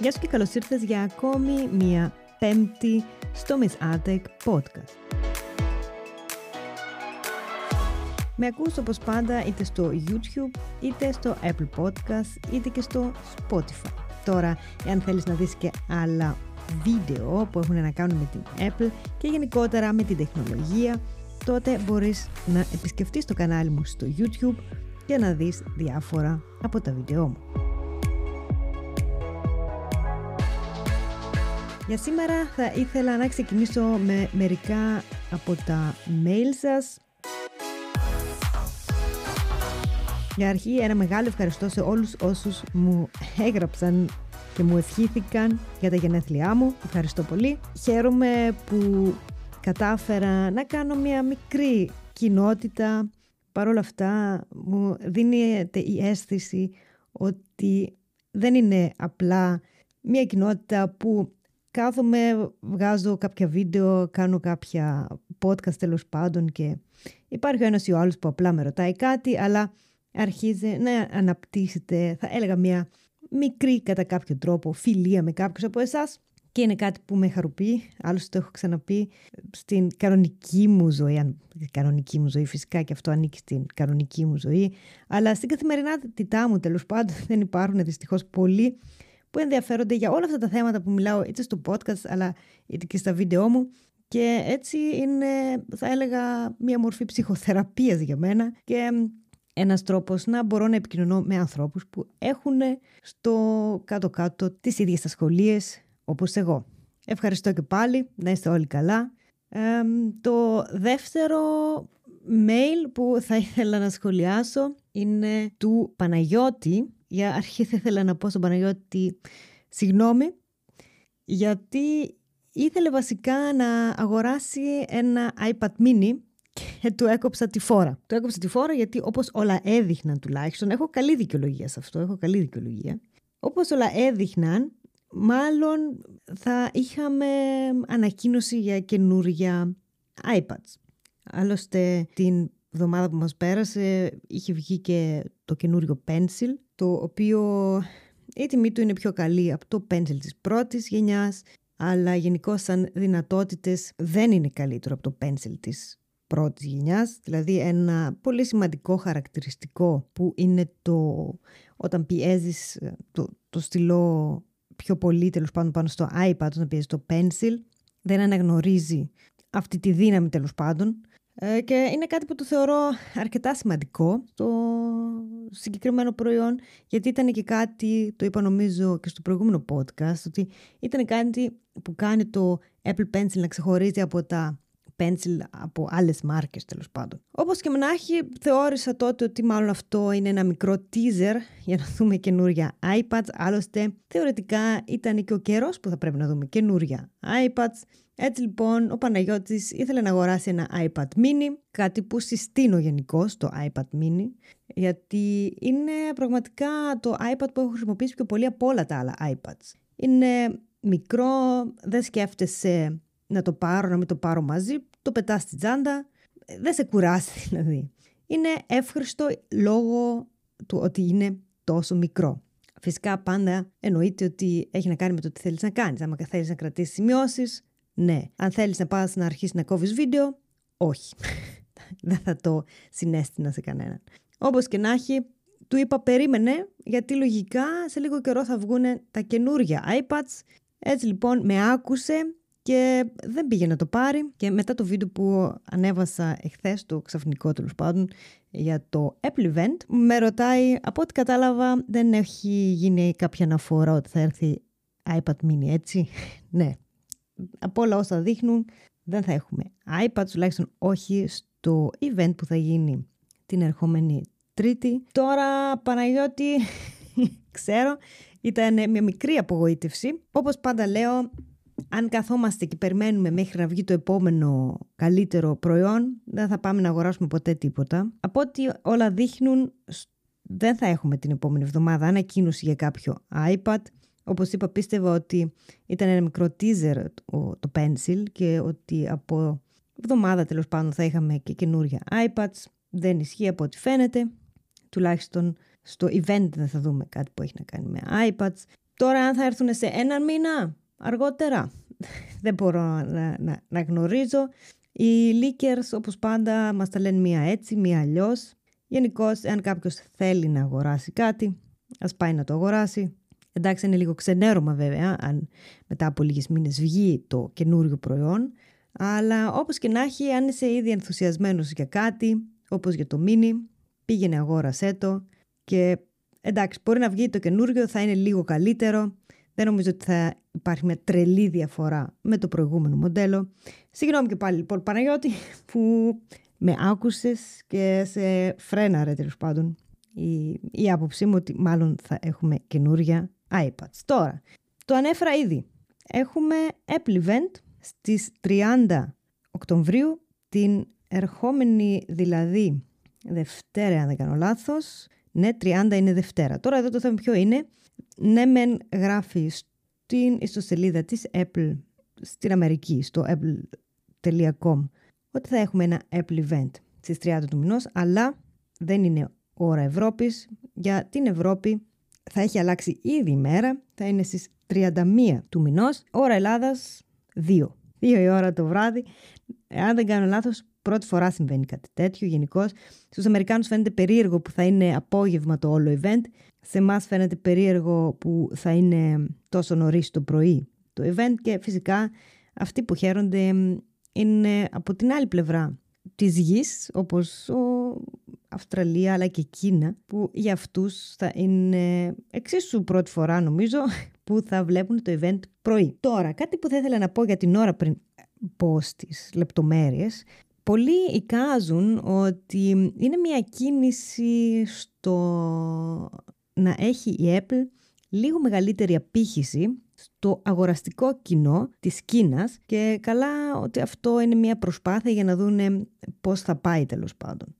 Γεια σου και καλώς ήρθες για ακόμη μία πέμπτη στο Miss Attic Podcast. Με ακούς όπως πάντα είτε στο YouTube, είτε στο Apple Podcast, είτε και στο Spotify. Τώρα, εάν θέλεις να δεις και άλλα βίντεο που έχουν να κάνουν με την Apple και γενικότερα με την τεχνολογία, τότε μπορείς να επισκεφτείς το κανάλι μου στο YouTube και να δεις διάφορα από τα βίντεό μου. Για σήμερα θα ήθελα να ξεκινήσω με μερικά από τα mail σας. Για αρχή ένα μεγάλο ευχαριστώ σε όλους όσους μου έγραψαν και μου ευχήθηκαν για τα γενέθλιά μου. Ευχαριστώ πολύ. Χαίρομαι που κατάφερα να κάνω μια μικρή κοινότητα. Παρ' όλα αυτά μου δίνεται η αίσθηση ότι δεν είναι απλά μια κοινότητα που κάθομαι, βγάζω κάποια βίντεο, κάνω κάποια podcast τέλος πάντων και υπάρχει ο ένας ή ο άλλος που απλά με ρωτάει κάτι, αλλά αρχίζει να αναπτύσσεται, θα έλεγα μια μικρή κατά κάποιο τρόπο φιλία με κάποιους από εσάς. Και είναι κάτι που με χαροποιεί, άλλωστε το έχω ξαναπεί στην κανονική μου ζωή, αν κανονική μου ζωή φυσικά και αυτό ανήκει στην κανονική μου ζωή, αλλά στην καθημερινότητά μου τέλος πάντων δεν υπάρχουν δυστυχώς πολλοί που ενδιαφέρονται για όλα αυτά τα θέματα που μιλάω είτε στο podcast αλλά είτε και στα βίντεό μου και έτσι είναι θα έλεγα μια μορφή ψυχοθεραπείας για μένα και ένας τρόπος να μπορώ να επικοινωνώ με ανθρώπους που έχουν στο κάτω-κάτω τις ίδιες ασχολίες όπως εγώ. Ευχαριστώ και πάλι, να είστε όλοι καλά. το δεύτερο mail που θα ήθελα να σχολιάσω είναι του Παναγιώτη για αρχή θα ήθελα να πω στον Παναγιώτη συγγνώμη γιατί ήθελε βασικά να αγοράσει ένα iPad mini και του έκοψα τη φόρα. Του έκοψα τη φόρα γιατί όπως όλα έδειχναν τουλάχιστον, έχω καλή δικαιολογία σε αυτό, έχω καλή δικαιολογία. Όπως όλα έδειχναν, μάλλον θα είχαμε ανακοίνωση για καινούρια iPads. Άλλωστε την εβδομάδα που μας πέρασε είχε βγει και το καινούριο Pencil, το οποίο η τιμή του είναι πιο καλή από το Pencil της πρώτης γενιάς, αλλά γενικώ σαν δυνατότητες δεν είναι καλύτερο από το Pencil της πρώτης γενιάς. Δηλαδή ένα πολύ σημαντικό χαρακτηριστικό που είναι το όταν πιέζεις το, το στυλό πιο πολύ τέλος πάντων πάνω στο iPad όταν πιέζεις το Pencil δεν αναγνωρίζει αυτή τη δύναμη τέλος πάντων ε, και είναι κάτι που το θεωρώ αρκετά σημαντικό το συγκεκριμένο προϊόν γιατί ήταν και κάτι, το είπα νομίζω και στο προηγούμενο podcast, ότι ήταν κάτι που κάνει το Apple Pencil να ξεχωρίζει από τα pencil από άλλες μάρκες τέλος πάντων. Όπως και να έχει, θεώρησα τότε ότι μάλλον αυτό είναι ένα μικρό teaser για να δούμε καινούρια iPads. Άλλωστε, θεωρητικά ήταν και ο καιρός που θα πρέπει να δούμε καινούρια iPads. Έτσι λοιπόν, ο Παναγιώτης ήθελε να αγοράσει ένα iPad mini, κάτι που συστήνω γενικώ το iPad mini, γιατί είναι πραγματικά το iPad που έχω χρησιμοποιήσει πιο πολύ από όλα τα άλλα iPads. Είναι μικρό, δεν σκέφτεσαι να το πάρω, να μην το πάρω μαζί, το πετάς στην τσάντα, δεν σε κουράσει δηλαδή. Είναι εύχριστο λόγω του ότι είναι τόσο μικρό. Φυσικά πάντα εννοείται ότι έχει να κάνει με το τι θέλεις να κάνεις. Αν θέλεις να κρατήσεις σημειώσεις, ναι. Αν θέλεις να πας να αρχίσεις να κόβεις βίντεο, όχι. δεν θα το συνέστηνα σε κανέναν. Όπως και να έχει, του είπα περίμενε γιατί λογικά σε λίγο καιρό θα βγουν τα καινούργια iPads. Έτσι λοιπόν με άκουσε και δεν πήγε να το πάρει. Και μετά το βίντεο που ανέβασα εχθές το ξαφνικό τέλος πάντων για το Apple Event με ρωτάει από ό,τι κατάλαβα δεν έχει γίνει κάποια αναφορά ότι θα έρθει iPad mini έτσι; Ναι. Από όλα όσα δείχνουν δεν θα έχουμε iPad τουλάχιστον όχι στο event που θα γίνει την ερχόμενη Τρίτη. Τώρα Παναγιώτη ξέρω ήταν μια μικρή απογοήτευση. Όπως πάντα λέω αν καθόμαστε και περιμένουμε μέχρι να βγει το επόμενο καλύτερο προϊόν, δεν θα πάμε να αγοράσουμε ποτέ τίποτα. Από ό,τι όλα δείχνουν, δεν θα έχουμε την επόμενη εβδομάδα ανακοίνωση για κάποιο iPad. Όπως είπα, πίστευα ότι ήταν ένα μικρό teaser το Pencil και ότι από εβδομάδα τέλος πάντων θα είχαμε και καινούρια iPads. Δεν ισχύει από ό,τι φαίνεται. Τουλάχιστον στο event δεν θα δούμε κάτι που έχει να κάνει με iPads. Τώρα αν θα έρθουν σε έναν μήνα αργότερα, δεν μπορώ να, να, να γνωρίζω. Οι leakers όπως πάντα μας τα λένε μία έτσι, μία αλλιώς. Γενικώ, αν κάποιος θέλει να αγοράσει κάτι, ας πάει να το αγοράσει. Εντάξει, είναι λίγο ξενέρωμα βέβαια, αν μετά από λίγες μήνες βγει το καινούριο προϊόν. Αλλά όπως και να έχει, αν είσαι ήδη ενθουσιασμένος για κάτι, όπως για το mini, πήγαινε αγόρασέ το και εντάξει, μπορεί να βγει το καινούριο, θα είναι λίγο καλύτερο. Δεν νομίζω ότι θα υπάρχει μια τρελή διαφορά με το προηγούμενο μοντέλο. Συγγνώμη και πάλι λοιπόν Παναγιώτη που με άκουσες και σε φρέναρε τέλος πάντων η, η άποψή μου ότι μάλλον θα έχουμε καινούρια iPads. Τώρα, το ανέφερα ήδη. Έχουμε Apple Event στις 30 Οκτωβρίου, την ερχόμενη δηλαδή Δευτέρα, αν δεν κάνω λάθος. Ναι, 30 είναι Δευτέρα. Τώρα εδώ το θέμα ποιο είναι. Ναι, μεν γράφει στην ιστοσελίδα της Apple στην Αμερική, στο apple.com, ότι θα έχουμε ένα Apple Event στις 30 του μηνός, αλλά δεν είναι ώρα Ευρώπης. Για την Ευρώπη θα έχει αλλάξει ήδη η μέρα, θα είναι στις 31 του μηνός, ώρα Ελλάδας 2. 2 η ώρα το βράδυ. Αν δεν κάνω λάθος, πρώτη φορά συμβαίνει κάτι τέτοιο γενικώς. Στους Αμερικάνους φαίνεται περίεργο που θα είναι απόγευμα το όλο event. Σε εμάς φαίνεται περίεργο που θα είναι τόσο νωρίς το πρωί το event και φυσικά αυτοί που χαίρονται είναι από την άλλη πλευρά της γης, όπως ο Αυστραλία αλλά και Κίνα, που για αυτούς θα είναι εξίσου πρώτη φορά νομίζω που θα βλέπουν το event πρωί. Τώρα, κάτι που θα ήθελα να πω για την ώρα πριν πω στις λεπτομέρειες, πολλοί εικάζουν ότι είναι μια κίνηση στο να έχει η Apple λίγο μεγαλύτερη απήχηση στο αγοραστικό κοινό της Κίνας και καλά ότι αυτό είναι μια προσπάθεια για να δούνε πώς θα πάει τέλος πάντων.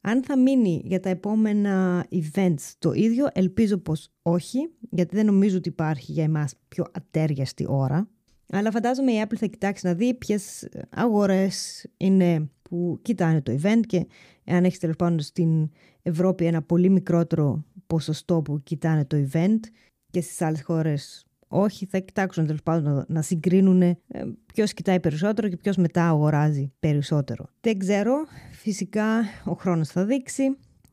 Αν θα μείνει για τα επόμενα events το ίδιο, ελπίζω πως όχι, γιατί δεν νομίζω ότι υπάρχει για εμάς πιο ατέριαστη ώρα. Αλλά φαντάζομαι η Apple θα κοιτάξει να δει ποιες αγορές είναι που κοιτάνε το event και αν έχεις τέλος πάντων στην Ευρώπη ένα πολύ μικρότερο ποσοστό που κοιτάνε το event και στις άλλες χώρες όχι, θα κοιτάξουν τέλος πάντων να συγκρίνουν ε, ποιος κοιτάει περισσότερο και ποιος μετά αγοράζει περισσότερο. Δεν ξέρω. Φυσικά ο χρόνος θα δείξει.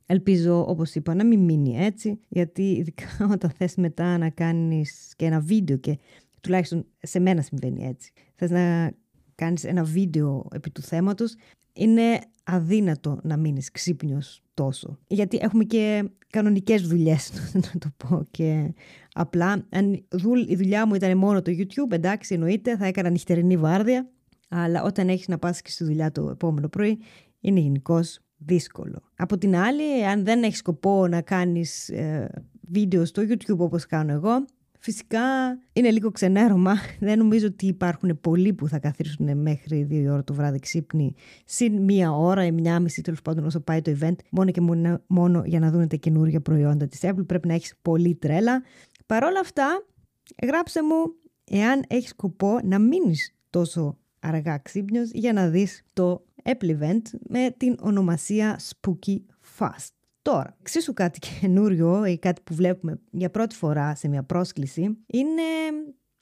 Ελπίζω, όπως είπα, να μην μείνει έτσι, γιατί ειδικά όταν θες μετά να κάνεις και ένα βίντεο και τουλάχιστον σε μένα συμβαίνει έτσι. Θες να κάνεις ένα βίντεο επί του θέματος, είναι αδύνατο να μείνεις ξύπνιος τόσο. Γιατί έχουμε και κανονικές δουλειές, να το πω και απλά. Αν η δουλειά μου ήταν μόνο το YouTube, εντάξει, εννοείται, θα έκανα νυχτερινή βάρδια. Αλλά όταν έχεις να πας και στη δουλειά το επόμενο πρωί, είναι γενικώς δύσκολο. Από την άλλη, αν δεν έχεις σκοπό να κάνεις ε, βίντεο στο YouTube όπως κάνω εγώ, Φυσικά είναι λίγο ξενέρωμα. Δεν νομίζω ότι υπάρχουν πολλοί που θα καθίσουν μέχρι δύο ώρα το βράδυ ξύπνοι συν μία ώρα ή μία μισή τέλος πάντων όσο πάει το event, μόνο και μόνο, για να δουν τα καινούργια προϊόντα της Apple. Πρέπει να έχεις πολύ τρέλα. Παρ' όλα αυτά, γράψε μου εάν έχεις σκοπό να μείνεις τόσο αργά ξύπνιος για να δεις το Apple Event με την ονομασία Spooky Fast. Τώρα, εξίσου κάτι καινούριο ή κάτι που βλέπουμε για πρώτη φορά σε μια πρόσκληση είναι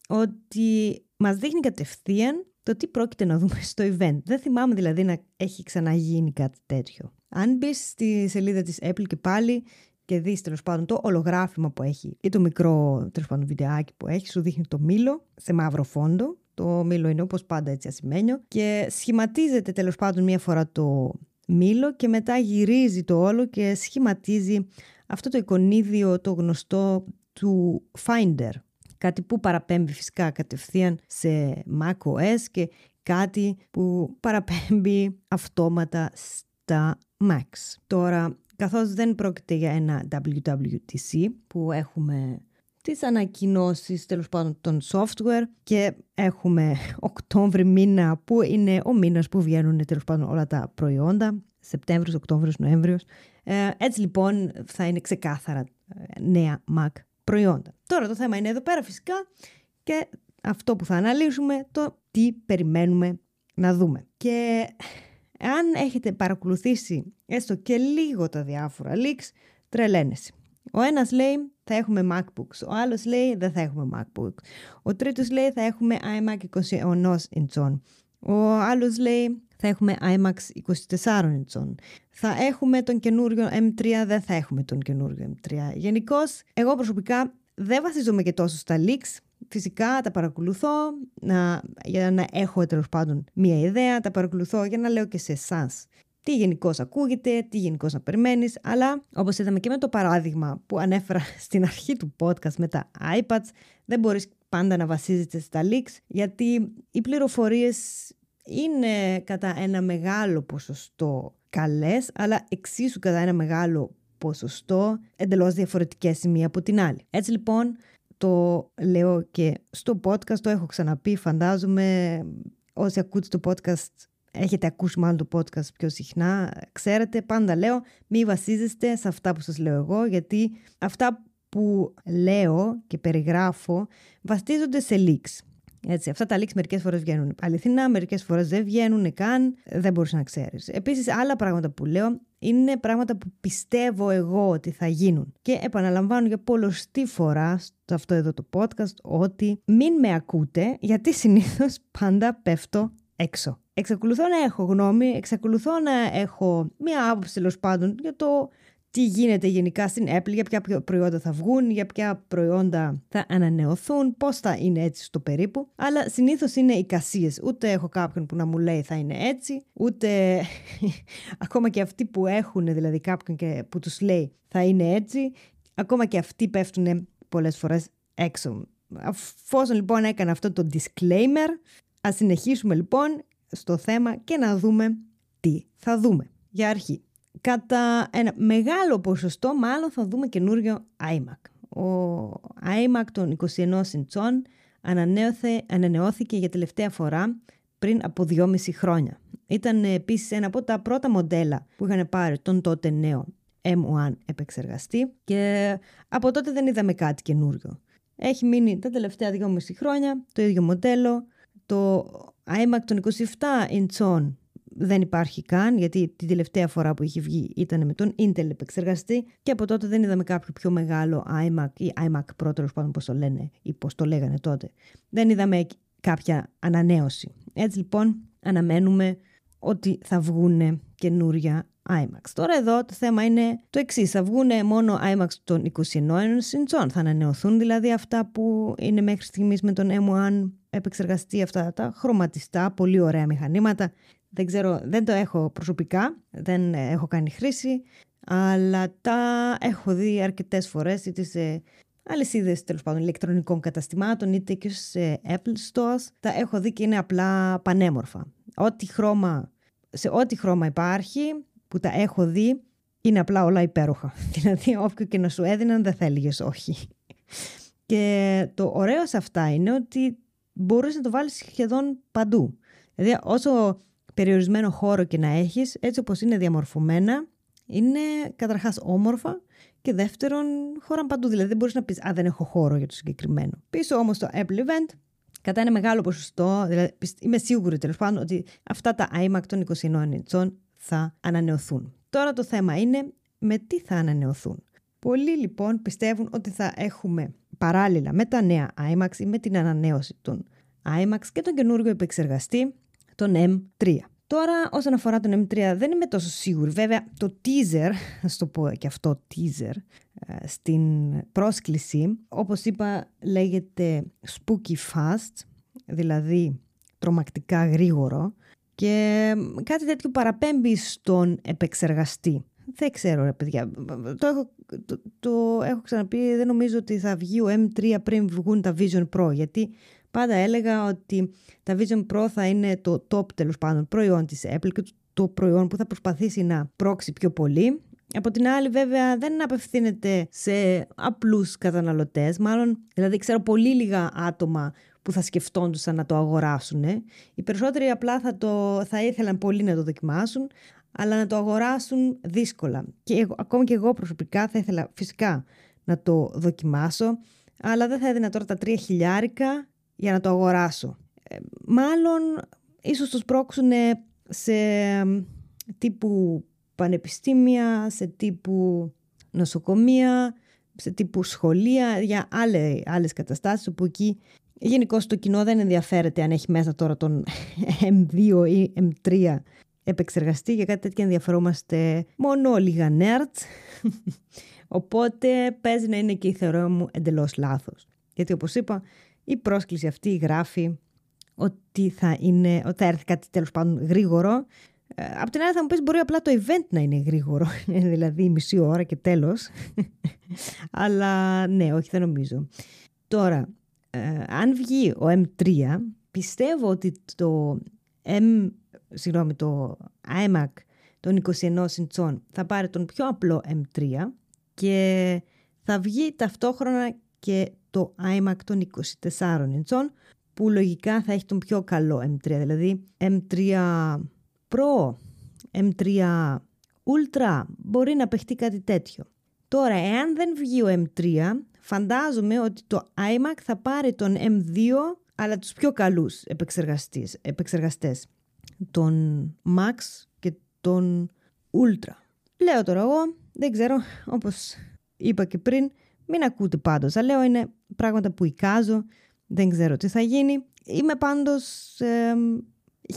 ότι μας δείχνει κατευθείαν το τι πρόκειται να δούμε στο event. Δεν θυμάμαι δηλαδή να έχει ξαναγίνει κάτι τέτοιο. Αν μπει στη σελίδα της Apple και πάλι και δεις τέλος πάντων το ολογράφημα που έχει ή το μικρό τέλος πάντων βιντεάκι που έχει, σου δείχνει το μήλο σε μαύρο φόντο. Το μήλο είναι όπως πάντα έτσι ασημένιο και σχηματίζεται τέλος πάντων μία φορά το μήλο και μετά γυρίζει το όλο και σχηματίζει αυτό το εικονίδιο το γνωστό του Finder. Κάτι που παραπέμπει φυσικά κατευθείαν σε macOS και κάτι που παραπέμπει αυτόματα στα Macs. Τώρα, καθώς δεν πρόκειται για ένα WWDC που έχουμε τις ανακοινώσεις τέλος πάντων των software και έχουμε Οκτώβρη μήνα που είναι ο μήνας που βγαίνουν τέλος πάντων όλα τα προϊόντα, Σεπτέμβριος, Οκτώβριος, Νοέμβριος. Ε, έτσι λοιπόν θα είναι ξεκάθαρα ε, νέα Mac προϊόντα. Τώρα το θέμα είναι εδώ πέρα φυσικά και αυτό που θα αναλύσουμε το τι περιμένουμε να δούμε. Και αν έχετε παρακολουθήσει έστω και λίγο τα διάφορα leaks, τρελαίνεσαι. Ο ένας λέει θα έχουμε MacBooks, ο άλλος λέει δεν θα έχουμε MacBooks. Ο τρίτος λέει θα έχουμε iMac 21 inch. Ο άλλος λέει θα έχουμε iMac 24 inch. Θα έχουμε τον καινούριο M3, δεν θα έχουμε τον καινούριο M3. Γενικώς, εγώ προσωπικά δεν βασίζομαι και τόσο στα leaks. Φυσικά τα παρακολουθώ να, για να έχω τέλος πάντων μία ιδέα, τα παρακολουθώ για να λέω και σε εσάς τι γενικώς ακούγεται, τι γενικώς να περιμένεις, αλλά όπως είδαμε και με το παράδειγμα που ανέφερα στην αρχή του podcast με τα iPads, δεν μπορείς πάντα να βασίζεσαι στα leaks, γιατί οι πληροφορίες είναι κατά ένα μεγάλο ποσοστό καλές, αλλά εξίσου κατά ένα μεγάλο ποσοστό εντελώς διαφορετικές η μία από την άλλη. Έτσι λοιπόν το λέω και στο podcast, το έχω ξαναπεί φαντάζομαι όσοι ακούτε το podcast έχετε ακούσει μάλλον το podcast πιο συχνά, ξέρετε, πάντα λέω μη βασίζεστε σε αυτά που σας λέω εγώ, γιατί αυτά που λέω και περιγράφω βασίζονται σε leaks. Έτσι, αυτά τα leaks μερικές φορές βγαίνουν αληθινά, μερικές φορές δεν βγαίνουν καν, δεν μπορείς να ξέρεις. Επίσης, άλλα πράγματα που λέω είναι πράγματα που πιστεύω εγώ ότι θα γίνουν. Και επαναλαμβάνω για πολλωστή φορά στο αυτό εδώ το podcast ότι μην με ακούτε, γιατί συνήθως πάντα πέφτω έξω. Εξακολουθώ να έχω γνώμη, εξακολουθώ να έχω μία άποψη τέλο πάντων για το τι γίνεται γενικά στην Apple, για ποια προϊόντα θα βγουν, για ποια προϊόντα θα ανανεωθούν, πώς θα είναι έτσι στο περίπου. Αλλά συνήθως είναι εικασίες. Ούτε έχω κάποιον που να μου λέει θα είναι έτσι, ούτε ακόμα και αυτοί που έχουν δηλαδή κάποιον και που τους λέει θα είναι έτσι, ακόμα και αυτοί πέφτουν πολλές φορές έξω. Αφόσον λοιπόν έκανα αυτό το disclaimer, ας συνεχίσουμε λοιπόν στο θέμα και να δούμε τι θα δούμε. Για αρχή, κατά ένα μεγάλο ποσοστό μάλλον θα δούμε καινούριο iMac. Ο iMac των 21 inch ανανεώθηκε για τελευταία φορά πριν από 2,5 χρόνια. Ήταν επίσης ένα από τα πρώτα μοντέλα που είχαν πάρει τον τότε νέο M1 επεξεργαστή και από τότε δεν είδαμε κάτι καινούριο. Έχει μείνει τα τελευταία 2,5 χρόνια το ίδιο μοντέλο. Το iMac των 27 inch δεν υπάρχει καν, γιατί την τελευταία φορά που είχε βγει ήταν με τον Intel επεξεργαστή και από τότε δεν είδαμε κάποιο πιο μεγάλο iMac ή iMac Pro, τέλος πάντων πώς το λένε ή πώς το λέγανε τότε. Δεν είδαμε κάποια ανανέωση. Έτσι λοιπόν αναμένουμε ότι θα βγουν καινούρια iMac. Τώρα εδώ το θέμα είναι το εξής. Θα βγουν μόνο iMac των 21 inch, θα ανανεωθούν δηλαδή αυτά που είναι μέχρι στιγμής με τον M1 επεξεργαστεί αυτά τα χρωματιστά, πολύ ωραία μηχανήματα. Δεν ξέρω, δεν το έχω προσωπικά, δεν έχω κάνει χρήση, αλλά τα έχω δει αρκετές φορές είτε σε αλυσίδες τέλος πάντων ηλεκτρονικών καταστημάτων είτε και σε Apple Stores. Τα έχω δει και είναι απλά πανέμορφα. Ό,τι χρώμα, σε ό,τι χρώμα υπάρχει που τα έχω δει είναι απλά όλα υπέροχα. Δηλαδή όποιο και να σου έδιναν δεν θα έλεγες όχι. Και το ωραίο σε αυτά είναι ότι μπορείς να το βάλεις σχεδόν παντού. Δηλαδή όσο περιορισμένο χώρο και να έχεις, έτσι όπως είναι διαμορφωμένα, είναι καταρχάς όμορφα και δεύτερον χώρα παντού. Δηλαδή δεν μπορείς να πεις «Α, δεν έχω χώρο για το συγκεκριμένο». Πίσω όμως το Apple Event, κατά ένα μεγάλο ποσοστό, δηλαδή είμαι σίγουρη τέλος πάντων ότι αυτά τα iMac των 29 inch θα ανανεωθούν. Τώρα το θέμα είναι με τι θα ανανεωθούν. Πολλοί λοιπόν πιστεύουν ότι θα έχουμε παράλληλα με τα νέα iMac ή με την ανανέωση των iMac και τον καινούργιο επεξεργαστή, τον M3. Τώρα, όσον αφορά τον M3, δεν είμαι τόσο σίγουρη. Βέβαια, το teaser, να το πω και αυτό teaser, ε, στην πρόσκληση, όπως είπα, λέγεται spooky fast, δηλαδή τρομακτικά γρήγορο και κάτι τέτοιο παραπέμπει στον επεξεργαστή. Δεν ξέρω ρε παιδιά. Το έχω, το, το έχω ξαναπεί, δεν νομίζω ότι θα βγει ο M3 πριν βγουν τα Vision Pro, γιατί πάντα έλεγα ότι τα Vision Pro θα είναι το top τέλος πάντων προϊόν της Apple και το προϊόν που θα προσπαθήσει να πρόξει πιο πολύ. Από την άλλη βέβαια δεν απευθύνεται σε απλούς καταναλωτές, μάλλον δηλαδή ξέρω πολύ λίγα άτομα που θα σκεφτόντουσαν να το αγοράσουν. Οι περισσότεροι απλά θα, το, θα ήθελαν πολύ να το δοκιμάσουν, αλλά να το αγοράσουν δύσκολα. Και εγώ, ακόμα και εγώ προσωπικά θα ήθελα φυσικά να το δοκιμάσω, αλλά δεν θα έδινα τώρα τα τρία χιλιάρικα για να το αγοράσω. Ε, μάλλον ίσως το σπρώξουν σε τύπου πανεπιστήμια, σε τύπου νοσοκομεία, σε τύπου σχολεία, για άλλε, άλλες καταστάσεις όπου εκεί γενικώ το κοινό δεν ενδιαφέρεται αν έχει μέσα τώρα τον M2 ή M3 επεξεργαστή. Για κάτι τέτοιο ενδιαφερόμαστε μόνο λίγα nerds. Οπότε παίζει να είναι και η θεωρία μου εντελώς λάθος. Γιατί όπως είπα η πρόσκληση αυτή γράφει ότι θα, είναι, ότι θα έρθει κάτι τέλος πάντων γρήγορο. Ε, απ' την άλλη θα μου πεις μπορεί απλά το event να είναι γρήγορο, δηλαδή μισή ώρα και τέλος. Αλλά ναι, όχι δεν νομίζω. Τώρα, ε, αν βγει ο M3, πιστεύω ότι το M, συγγνώμη, το iMac των 21 inch θα πάρει τον πιο απλό M3 και θα βγει ταυτόχρονα και το iMac των 24 inch που λογικά θα έχει τον πιο καλό M3, δηλαδή M3 Pro, M3 Ultra, μπορεί να παιχτεί κάτι τέτοιο. Τώρα, εάν δεν βγει ο M3, φαντάζομαι ότι το iMac θα πάρει τον M2, αλλά τους πιο καλούς επεξεργαστές. Τον Max και τον Ultra. Λέω τώρα εγώ, δεν ξέρω, όπως είπα και πριν, μην ακούτε πάντως. Αλλά λέω είναι πράγματα που εικάζω, δεν ξέρω τι θα γίνει. Είμαι πάντως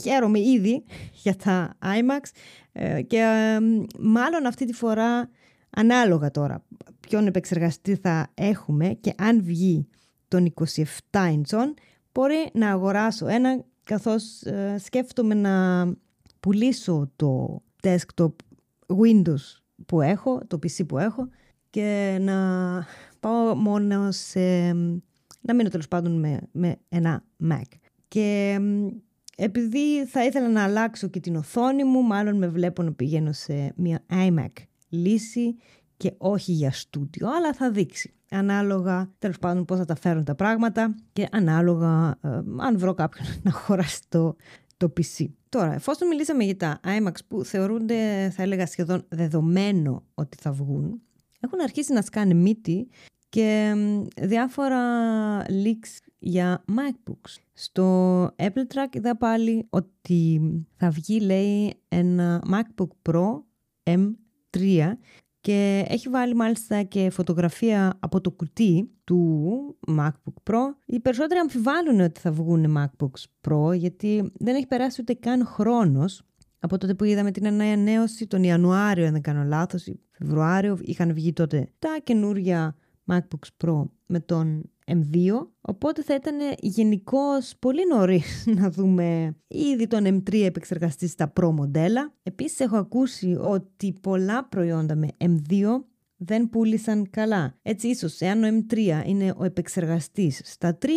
χαίρομαι ήδη για τα IMAX ε, και ε, μάλλον αυτή τη φορά ανάλογα τώρα ποιον επεξεργαστή θα έχουμε και αν βγει τον 27 inch μπορεί να αγοράσω ένα καθώς ε, σκέφτομαι να πουλήσω το desktop Windows που έχω, το PC που έχω και να πάω μόνο σε... να μείνω τέλος πάντων με, με ένα Mac. Και επειδή θα ήθελα να αλλάξω και την οθόνη μου, μάλλον με βλέπω να πηγαίνω σε μια iMac λύση και όχι για στούντιο, αλλά θα δείξει. Ανάλογα, τέλος πάντων, πώς θα τα φέρουν τα πράγματα και ανάλογα ε, αν βρω κάποιον να χωράσει το, το PC. Τώρα, εφόσον μιλήσαμε για τα iMacs που θεωρούνται, θα έλεγα, σχεδόν δεδομένο ότι θα βγουν, έχουν αρχίσει να σκάνε μύτη και διάφορα leaks για MacBooks. Στο Apple Track είδα πάλι ότι θα βγει, λέει, ένα MacBook Pro M3 και έχει βάλει μάλιστα και φωτογραφία από το κουτί του MacBook Pro. Οι περισσότεροι αμφιβάλλουν ότι θα βγουν MacBooks Pro γιατί δεν έχει περάσει ούτε καν χρόνος από τότε που είδαμε την ανανέωση τον Ιανουάριο, αν δεν κάνω λάθος, Φεβρουάριο, είχαν βγει τότε τα καινούρια MacBooks Pro με τον M2, οπότε θα ήταν γενικώς πολύ νωρίς να δούμε ήδη τον M3 επεξεργαστή στα Pro μοντέλα. Επίσης έχω ακούσει ότι πολλά προϊόντα με M2 δεν πούλησαν καλά. Έτσι ίσως εάν ο M3 είναι ο επεξεργαστής στα 3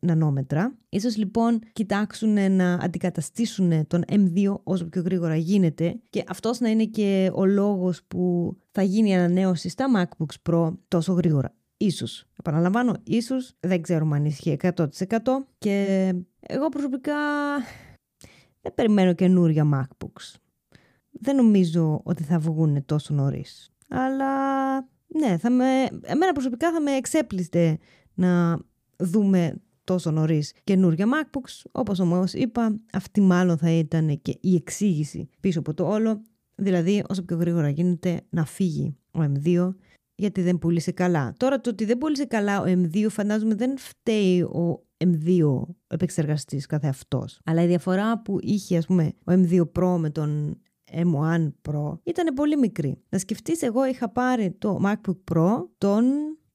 νανόμετρα, ίσως λοιπόν κοιτάξουν να αντικαταστήσουν τον M2 όσο πιο γρήγορα γίνεται και αυτός να είναι και ο λόγος που θα γίνει η ανανέωση στα MacBooks Pro τόσο γρήγορα. Ίσως. Επαναλαμβάνω, ίσως. Δεν ξέρουμε αν ισχύει 100% και εγώ προσωπικά δεν περιμένω καινούρια MacBooks. Δεν νομίζω ότι θα βγουν τόσο νωρίς. Αλλά ναι, θα με, εμένα προσωπικά θα με εξέπληστε να δούμε τόσο νωρίς καινούργια MacBooks. Όπως όμως είπα, αυτή μάλλον θα ήταν και η εξήγηση πίσω από το όλο. Δηλαδή, όσο πιο γρήγορα γίνεται να φύγει ο M2 γιατί δεν πούλησε καλά. Τώρα το ότι δεν πούλησε καλά ο M2 φαντάζομαι δεν φταίει ο M2 επεξεργαστής καθε αυτός. Αλλά η διαφορά που είχε ας πούμε ο M2 Pro με τον M1 Pro ήταν πολύ μικρή. Να σκεφτείς εγώ είχα πάρει το MacBook Pro τον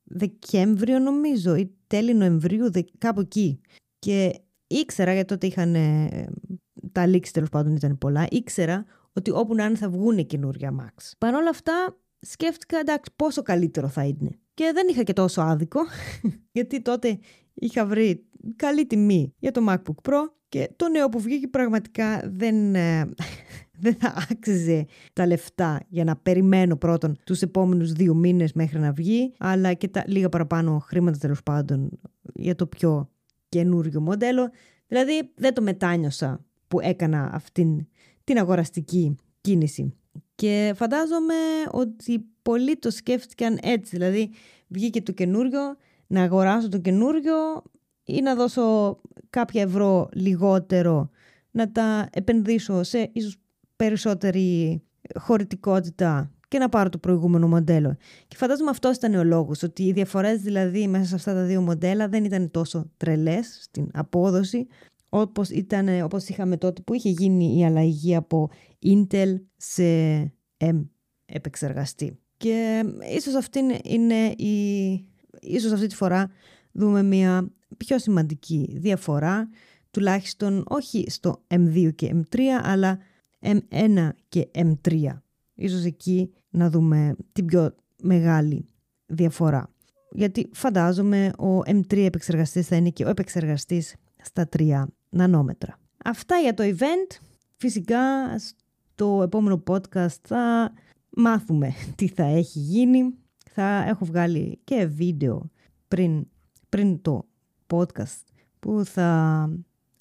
Δεκέμβριο νομίζω ή τέλη Νοεμβρίου κάπου εκεί και ήξερα γιατί τότε είχαν τα leaks τέλος πάντων ήταν πολλά ήξερα ότι όπου να είναι θα βγουν καινούργια Max. Παρ' όλα αυτά σκέφτηκα εντάξει πόσο καλύτερο θα είναι. Και δεν είχα και τόσο άδικο, γιατί τότε είχα βρει καλή τιμή για το MacBook Pro και το νέο που βγήκε πραγματικά δεν, ε, δεν θα άξιζε τα λεφτά για να περιμένω πρώτον τους επόμενους δύο μήνες μέχρι να βγει, αλλά και τα λίγα παραπάνω χρήματα τέλος πάντων για το πιο καινούριο μοντέλο. Δηλαδή δεν το μετάνιωσα που έκανα αυτήν την αγοραστική κίνηση. Και φαντάζομαι ότι πολλοί το σκέφτηκαν έτσι. Δηλαδή, βγήκε το καινούριο, να αγοράσω το καινούριο ή να δώσω κάποια ευρώ λιγότερο, να τα επενδύσω σε ίσως περισσότερη χωρητικότητα και να πάρω το προηγούμενο μοντέλο. Και φαντάζομαι αυτός ήταν ο λόγος, ότι οι διαφορές δηλαδή μέσα σε αυτά τα δύο μοντέλα δεν ήταν τόσο τρελές στην απόδοση, όπως όπως είχαμε τότε που είχε γίνει η αλλαγή από Intel σε M επεξεργαστή. Και ίσως αυτή είναι η... Ίσως αυτή τη φορά δούμε μια πιο σημαντική διαφορά, τουλάχιστον όχι στο M2 και M3, αλλά M1 και M3. Ίσως εκεί να δούμε την πιο μεγάλη διαφορά. Γιατί φαντάζομαι ο M3 επεξεργαστής θα είναι και ο επεξεργαστής στα 3 νανόμετρα. Αυτά για το event. Φυσικά στο επόμενο podcast θα μάθουμε τι θα έχει γίνει. Θα έχω βγάλει και βίντεο πριν, πριν το podcast που θα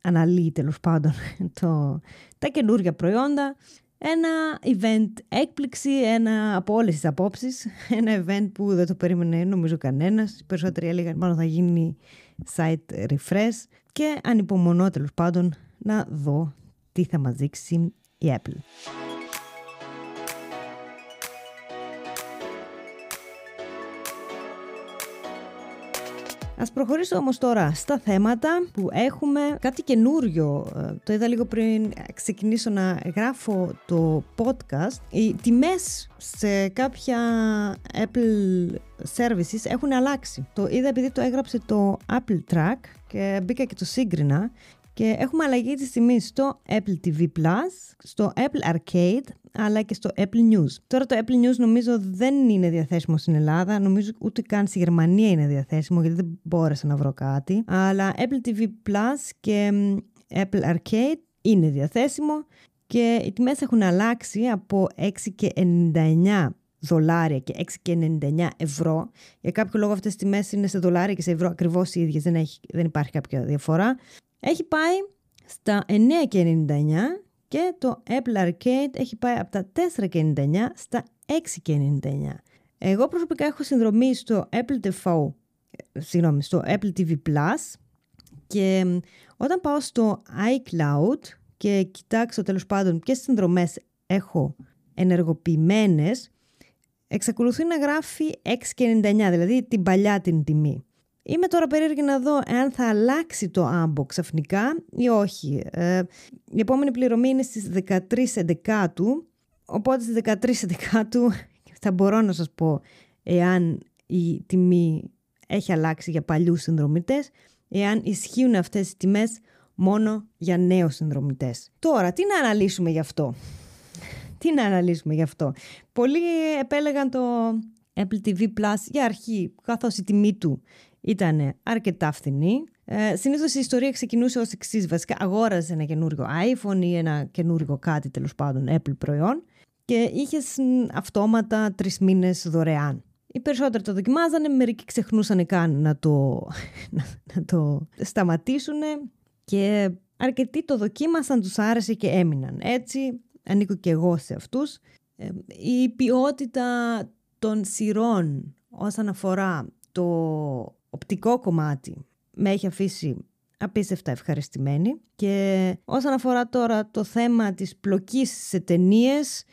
αναλύει τέλος πάντων το, τα καινούργια προϊόντα. Ένα event έκπληξη, ένα από όλες τις απόψεις. Ένα event που δεν το περίμενε νομίζω κανένας. Οι περισσότεροι έλεγαν μάλλον θα γίνει site refresh. Και ανυπομονώ τέλος πάντων να δω τι θα μας δείξει η Apple. Ας προχωρήσω όμως τώρα στα θέματα που έχουμε κάτι καινούριο. Ε, το είδα λίγο πριν ξεκινήσω να γράφω το podcast. Οι τιμές σε κάποια Apple services έχουν αλλάξει. Το είδα επειδή το έγραψε το Apple Track και μπήκα και το σύγκρινα και έχουμε αλλαγή της τιμής στο Apple TV Plus, στο Apple Arcade, αλλά και στο Apple News. Τώρα το Apple News νομίζω δεν είναι διαθέσιμο στην Ελλάδα, νομίζω ούτε καν στη Γερμανία είναι διαθέσιμο γιατί δεν μπόρεσα να βρω κάτι. Αλλά Apple TV Plus και Apple Arcade είναι διαθέσιμο και οι τιμές έχουν αλλάξει από 6 και 99 δολάρια και 6 και 99 ευρώ. Για κάποιο λόγο αυτές τις τιμές είναι σε δολάρια και σε ευρώ ακριβώς οι ίδιες, δεν, έχει, δεν υπάρχει κάποια διαφορά. Έχει πάει στα 9 και 99 και το Apple Arcade έχει πάει από τα 4,99 στα 6,99. Εγώ προσωπικά έχω συνδρομή στο Apple TV, συγγνώμη, στο Apple TV Plus και όταν πάω στο iCloud και κοιτάξω τέλος πάντων ποιες συνδρομές έχω ενεργοποιημένες, εξακολουθεί να γράφει 6,99, δηλαδή την παλιά την τιμή. Είμαι τώρα περίεργη να δω αν θα αλλάξει το άμπο ξαφνικά ή όχι. Ε, η επόμενη πληρωμή είναι στις 13 Εντεκάτου, οπότε στις 13 Εντεκάτου θα μπορώ να σας πω εάν η τιμή έχει αλλάξει για παλιούς συνδρομητές, εάν ισχύουν αυτές οι τιμές μόνο για νέους συνδρομητές. Τώρα, τι να αναλύσουμε γι' αυτό; τι να αναλύσουμε γι' αυτό; Πολλοί επέλεγαν το Apple TV Plus για αρχή, καθώς η τιμή του ήταν αρκετά φθηνή. Ε, Συνήθως η ιστορία ξεκινούσε ως εξής. Βασικά, αγόραζε ένα καινούριο iPhone ή ένα καινούριο κάτι τέλος πάντων Apple προϊόν και είχες αυτόματα τρεις μήνες δωρεάν. Οι περισσότεροι το δοκιμάζανε, μερικοί ξεχνούσαν καν να το, να, το σταματήσουν και αρκετοί το δοκίμασαν, τους άρεσε και έμειναν. Έτσι, ανήκω και εγώ σε αυτούς. Ε, η ποιότητα των σειρών όσον αφορά το οπτικό κομμάτι. Με έχει αφήσει απίστευτα ευχαριστημένη. Και όσον αφορά τώρα το θέμα της πλοκής σε ταινίες,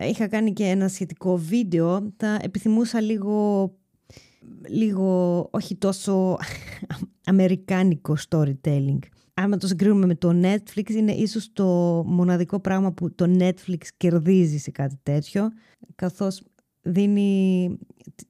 είχα κάνει και ένα σχετικό βίντεο. Θα επιθυμούσα λίγο λίγο όχι τόσο αμερικάνικο storytelling. Άμα το συγκρίνουμε με το Netflix είναι ίσως το μοναδικό πράγμα που το Netflix κερδίζει σε κάτι τέτοιο καθώς δίνει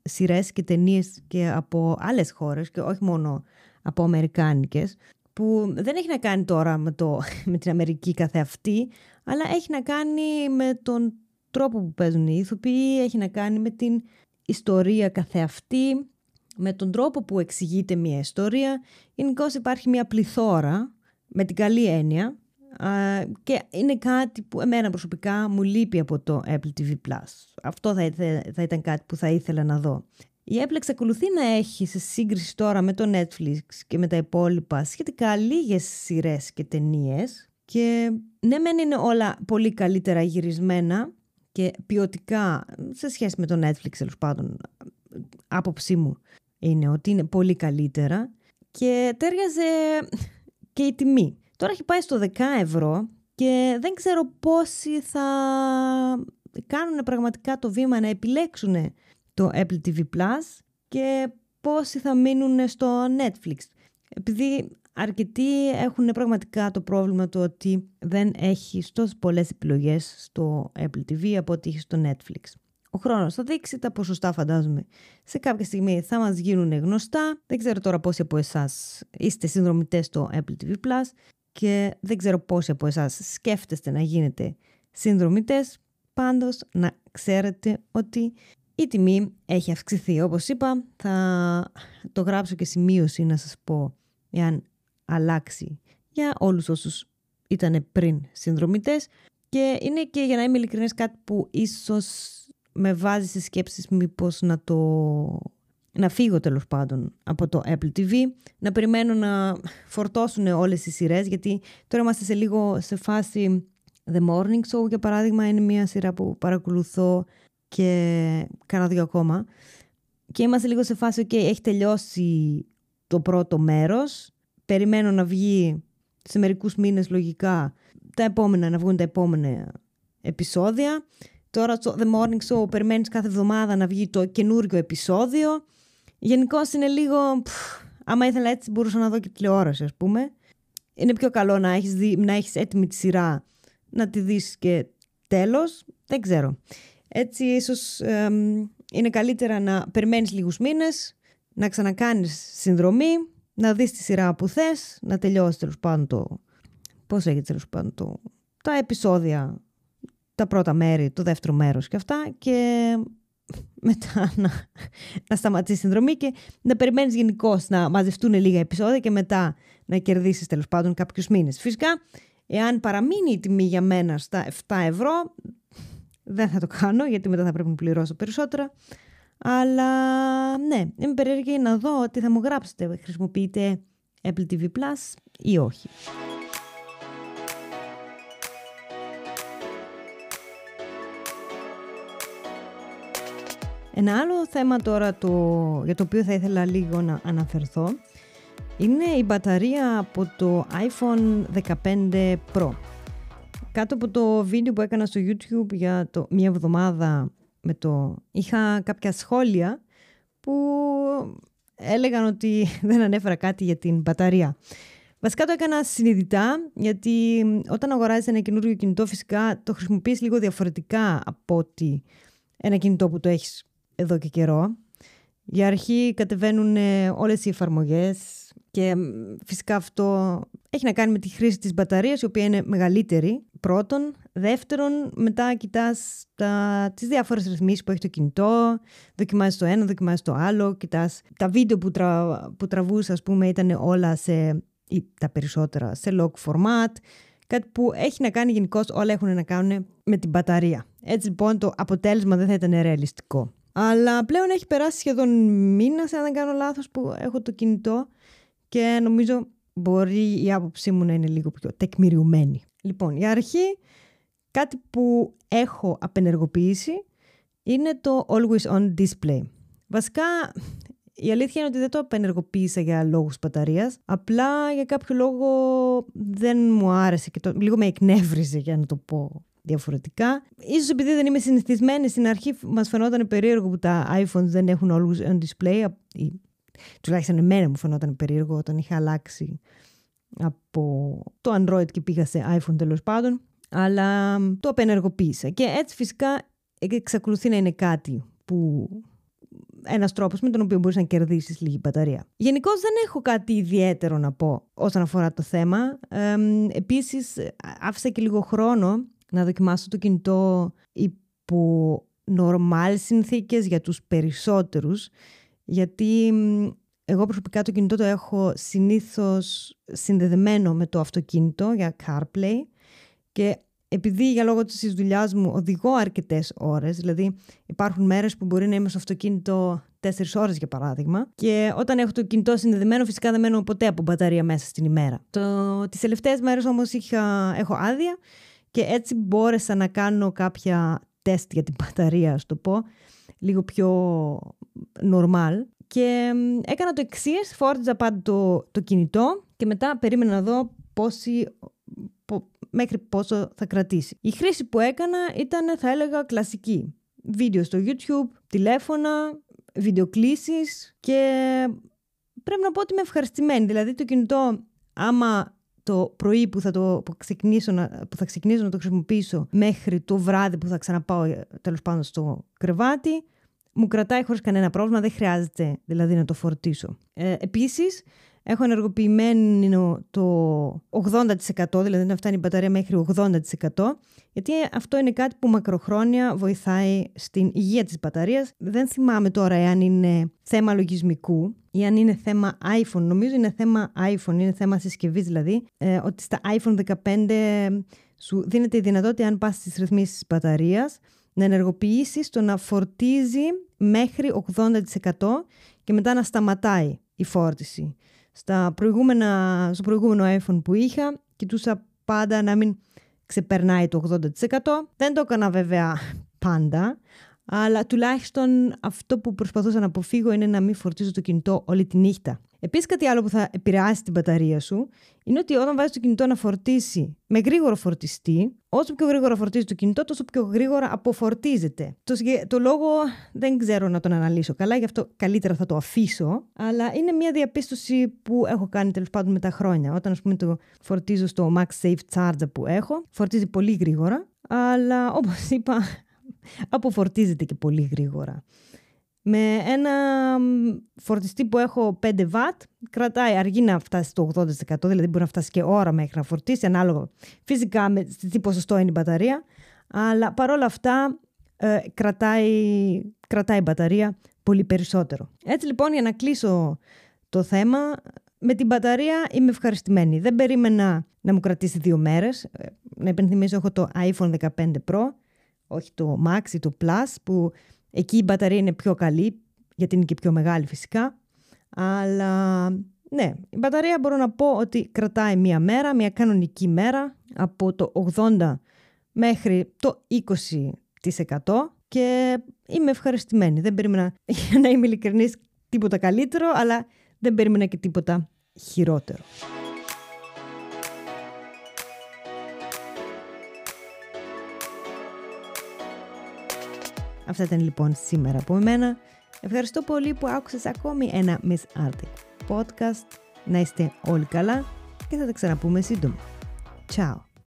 σειρές και ταινίες και από άλλες χώρες και όχι μόνο από αμερικάνικες που δεν έχει να κάνει τώρα με, το, με την Αμερική καθεαυτή αλλά έχει να κάνει με τον τρόπο που παίζουν οι ηθοποιοί, έχει να κάνει με την ιστορία καθεαυτή, με τον τρόπο που εξηγείται μια ιστορία. Γενικώς υπάρχει μια πληθώρα, με την καλή έννοια, και είναι κάτι που εμένα προσωπικά μου λείπει από το Apple TV+. Αυτό θα, θα ήταν κάτι που θα ήθελα να δω. Η Apple εξακολουθεί να έχει σε σύγκριση τώρα με το Netflix και με τα υπόλοιπα σχετικά λίγες σειρές και ταινίες. και ναι μεν είναι όλα πολύ καλύτερα γυρισμένα και ποιοτικά σε σχέση με το Netflix τέλος πάντων άποψή μου είναι ότι είναι πολύ καλύτερα και τέριαζε και η τιμή. Τώρα έχει πάει στο 10 ευρώ και δεν ξέρω πόσοι θα κάνουν πραγματικά το βήμα να επιλέξουν το Apple TV Plus και πόσοι θα μείνουν στο Netflix. Επειδή αρκετοί έχουν πραγματικά το πρόβλημα του ότι δεν έχει τόσες πολλές επιλογές στο Apple TV από ό,τι έχει στο Netflix. Ο χρόνος θα δείξει τα ποσοστά φαντάζομαι. Σε κάποια στιγμή θα μας γίνουν γνωστά. Δεν ξέρω τώρα πόσοι από εσάς είστε συνδρομητές στο Apple TV Plus και δεν ξέρω πόσοι από εσάς σκέφτεστε να γίνετε συνδρομητές. Πάντως να ξέρετε ότι η τιμή έχει αυξηθεί. Όπως είπα θα το γράψω και σημείωση να σας πω εάν αλλάξει για όλους όσους ήταν πριν συνδρομητές και είναι και για να είμαι ειλικρινές κάτι που ίσως με βάζει σε σκέψεις μήπως να το να φύγω τέλος πάντων από το Apple TV, να περιμένω να φορτώσουν όλες οι σειρές, γιατί τώρα είμαστε σε λίγο σε φάση The Morning Show για παράδειγμα είναι μια σειρά που παρακολουθώ και κάνα δύο ακόμα και είμαστε λίγο σε φάση ok έχει τελειώσει το πρώτο μέρος περιμένω να βγει σε μερικούς μήνες λογικά τα επόμενα, να βγουν τα επόμενα επεισόδια. Τώρα στο The Morning Show περιμένεις κάθε εβδομάδα να βγει το καινούριο επεισόδιο. Γενικώ είναι λίγο... άμα ήθελα έτσι μπορούσα να δω και τηλεόραση ας πούμε. Είναι πιο καλό να έχεις, δει, να έχεις έτοιμη τη σειρά να τη δεις και τέλος. Δεν ξέρω. Έτσι ίσως είναι καλύτερα να περιμένεις λίγους μήνες, να ξανακάνεις συνδρομή να δεις τη σειρά που θες, να τελειώσεις τέλος πάντων το... Πώς έγινε τέλος πάντων το... Τα επεισόδια, τα πρώτα μέρη, το δεύτερο μέρος και αυτά και μετά να, να σταματήσει η συνδρομή και να περιμένεις γενικώ να μαζευτούν λίγα επεισόδια και μετά να κερδίσεις τέλος πάντων κάποιους μήνες. Φυσικά, εάν παραμείνει η τιμή για μένα στα 7 ευρώ, δεν θα το κάνω γιατί μετά θα πρέπει να πληρώσω περισσότερα. Αλλά ναι, είμαι περίεργη να δω τι θα μου γράψετε. Χρησιμοποιείτε Apple TV Plus ή όχι. Ένα άλλο θέμα τώρα το, για το οποίο θα ήθελα λίγο να αναφερθώ είναι η μπαταρία από το iPhone 15 Pro. Κάτω από το βίντεο που έκανα στο YouTube για το, μια εβδομάδα με το... Είχα κάποια σχόλια που έλεγαν ότι δεν ανέφερα κάτι για την μπαταρία. Βασικά το έκανα συνειδητά, γιατί όταν αγοράζεις ένα καινούργιο κινητό φυσικά το χρησιμοποιείς λίγο διαφορετικά από ότι ένα κινητό που το έχεις εδώ και καιρό. Για αρχή κατεβαίνουν όλες οι εφαρμογές και φυσικά αυτό έχει να κάνει με τη χρήση της μπαταρίας η οποία είναι μεγαλύτερη πρώτον. Δεύτερον, μετά κοιτάς τα, τις διάφορες ρυθμίσεις που έχει το κινητό, δοκιμάζεις το ένα, δοκιμάζεις το άλλο, κοιτάς τα βίντεο που, τρα, που τραβούσα, ας πούμε, ήταν όλα σε, ή τα περισσότερα, σε log format, κάτι που έχει να κάνει γενικώς όλα έχουν να κάνουν με την μπαταρία. Έτσι λοιπόν το αποτέλεσμα δεν θα ήταν ρεαλιστικό. Αλλά πλέον έχει περάσει σχεδόν μήνας, αν δεν κάνω λάθος, που έχω το κινητό και νομίζω μπορεί η άποψή μου να είναι λίγο πιο τεκμηριωμένη. Λοιπόν, για αρχή, κάτι που έχω απενεργοποιήσει είναι το Always On Display. Βασικά, η αλήθεια είναι ότι δεν το απενεργοποίησα για λόγους μπαταρίας. Απλά για κάποιο λόγο δεν μου άρεσε και το, λίγο με εκνεύριζε για να το πω διαφορετικά. Ίσως επειδή δεν είμαι συνηθισμένη στην αρχή μας φαινόταν περίεργο που τα iPhones δεν έχουν Always On Display. τουλάχιστον εμένα μου φαινόταν περίεργο όταν είχα αλλάξει από το Android και πήγα σε iPhone τέλος πάντων, αλλά το απενεργοποίησα. Και έτσι φυσικά εξακολουθεί να είναι κάτι που ένας τρόπος με τον οποίο μπορείς να κερδίσεις λίγη μπαταρία. Γενικώ δεν έχω κάτι ιδιαίτερο να πω όσον αφορά το θέμα. Ε, Επίσης, άφησα και λίγο χρόνο να δοκιμάσω το κινητό υπό νορμάλ συνθήκες για τους περισσότερους γιατί εγώ προσωπικά το κινητό το έχω συνήθως συνδεδεμένο με το αυτοκίνητο για CarPlay και επειδή για λόγω της δουλειάς μου οδηγώ αρκετές ώρες, δηλαδή υπάρχουν μέρες που μπορεί να είμαι στο αυτοκίνητο 4 ώρες για παράδειγμα και όταν έχω το κινητό συνδεδεμένο φυσικά δεν μένω ποτέ από μπαταρία μέσα στην ημέρα. Το, τις τελευταίες μέρες όμως είχα, έχω άδεια και έτσι μπόρεσα να κάνω κάποια τεστ για την μπαταρία, ας το πω, λίγο πιο normal και έκανα το εξής, φόρτιζα πάντα το, το κινητό και μετά περίμενα να δω πόση, μέχρι πόσο θα κρατήσει. Η χρήση που έκανα ήταν, θα έλεγα, κλασική. Βίντεο στο YouTube, τηλέφωνα, βιντεοκλήσεις και πρέπει να πω ότι είμαι ευχαριστημένη. Δηλαδή το κινητό, άμα το πρωί που θα, το, που, ξεκινήσω να, που θα ξεκινήσω να το χρησιμοποιήσω μέχρι το βράδυ που θα ξαναπάω ε, τέλος πάντων στο κρεβάτι, μου κρατάει χωρίς κανένα πρόβλημα, δεν χρειάζεται δηλαδή να το φορτίσω. Ε, επίσης, έχω ενεργοποιημένο το 80%, δηλαδή να φτάνει η μπαταρία μέχρι 80%, γιατί αυτό είναι κάτι που μακροχρόνια βοηθάει στην υγεία της μπαταρίας. Δεν θυμάμαι τώρα εάν είναι θέμα λογισμικού ή αν είναι θέμα iPhone. Νομίζω είναι θέμα iPhone, είναι θέμα συσκευής δηλαδή, ε, ότι στα iPhone 15 σου δίνεται η δυνατότητα αν πας στις ρυθμίσεις της μπαταρίας να ενεργοποιήσεις το να φορτίζει μέχρι 80% και μετά να σταματάει η φόρτιση. Στα προηγούμενα, στο προηγούμενο iPhone που είχα, κοιτούσα πάντα να μην ξεπερνάει το 80%. Δεν το έκανα βέβαια πάντα, αλλά τουλάχιστον αυτό που προσπαθούσα να αποφύγω είναι να μην φορτίζω το κινητό όλη τη νύχτα. Επίσης, κάτι άλλο που θα επηρεάσει την μπαταρία σου είναι ότι όταν βάζεις το κινητό να φορτίσει με γρήγορο φορτιστή, όσο πιο γρήγορα φορτίζει το κινητό, τόσο πιο γρήγορα αποφορτίζεται. Το, το λόγο δεν ξέρω να τον αναλύσω καλά, γι' αυτό καλύτερα θα το αφήσω. Αλλά είναι μια διαπίστωση που έχω κάνει τέλος πάντων με τα χρόνια. Όταν, ας πούμε, το φορτίζω στο MagSafe Charger που έχω, φορτίζει πολύ γρήγορα. Αλλά όπως είπα, αποφορτίζεται και πολύ γρήγορα. Με ένα φορτιστή που έχω 5 W, κρατάει αργεί να φτάσει στο 80%, δηλαδή μπορεί να φτάσει και ώρα μέχρι να φορτίσει, ανάλογα φυσικά με τι ποσοστό είναι η μπαταρία, αλλά παρόλα αυτά ε, κρατάει, κρατάει η μπαταρία πολύ περισσότερο. Έτσι λοιπόν για να κλείσω το θέμα, με την μπαταρία είμαι ευχαριστημένη. Δεν περίμενα να μου κρατήσει δύο μέρες. Ε, να υπενθυμίσω έχω το iPhone 15 Pro, όχι το Max ή το Plus που Εκεί η μπαταρία είναι πιο καλή, γιατί είναι και πιο μεγάλη φυσικά. Αλλά ναι, η μπαταρία μπορώ να πω ότι κρατάει μία μέρα, μία κανονική μέρα, από το 80 μέχρι το 20% και είμαι ευχαριστημένη. Δεν περίμενα, για να είμαι ειλικρινής, τίποτα καλύτερο, αλλά δεν περίμενα και τίποτα χειρότερο. Αυτά ήταν λοιπόν σήμερα από εμένα. Ευχαριστώ πολύ που άκουσες ακόμη ένα Miss Arctic podcast. Να είστε όλοι καλά και θα τα ξαναπούμε σύντομα. Ciao!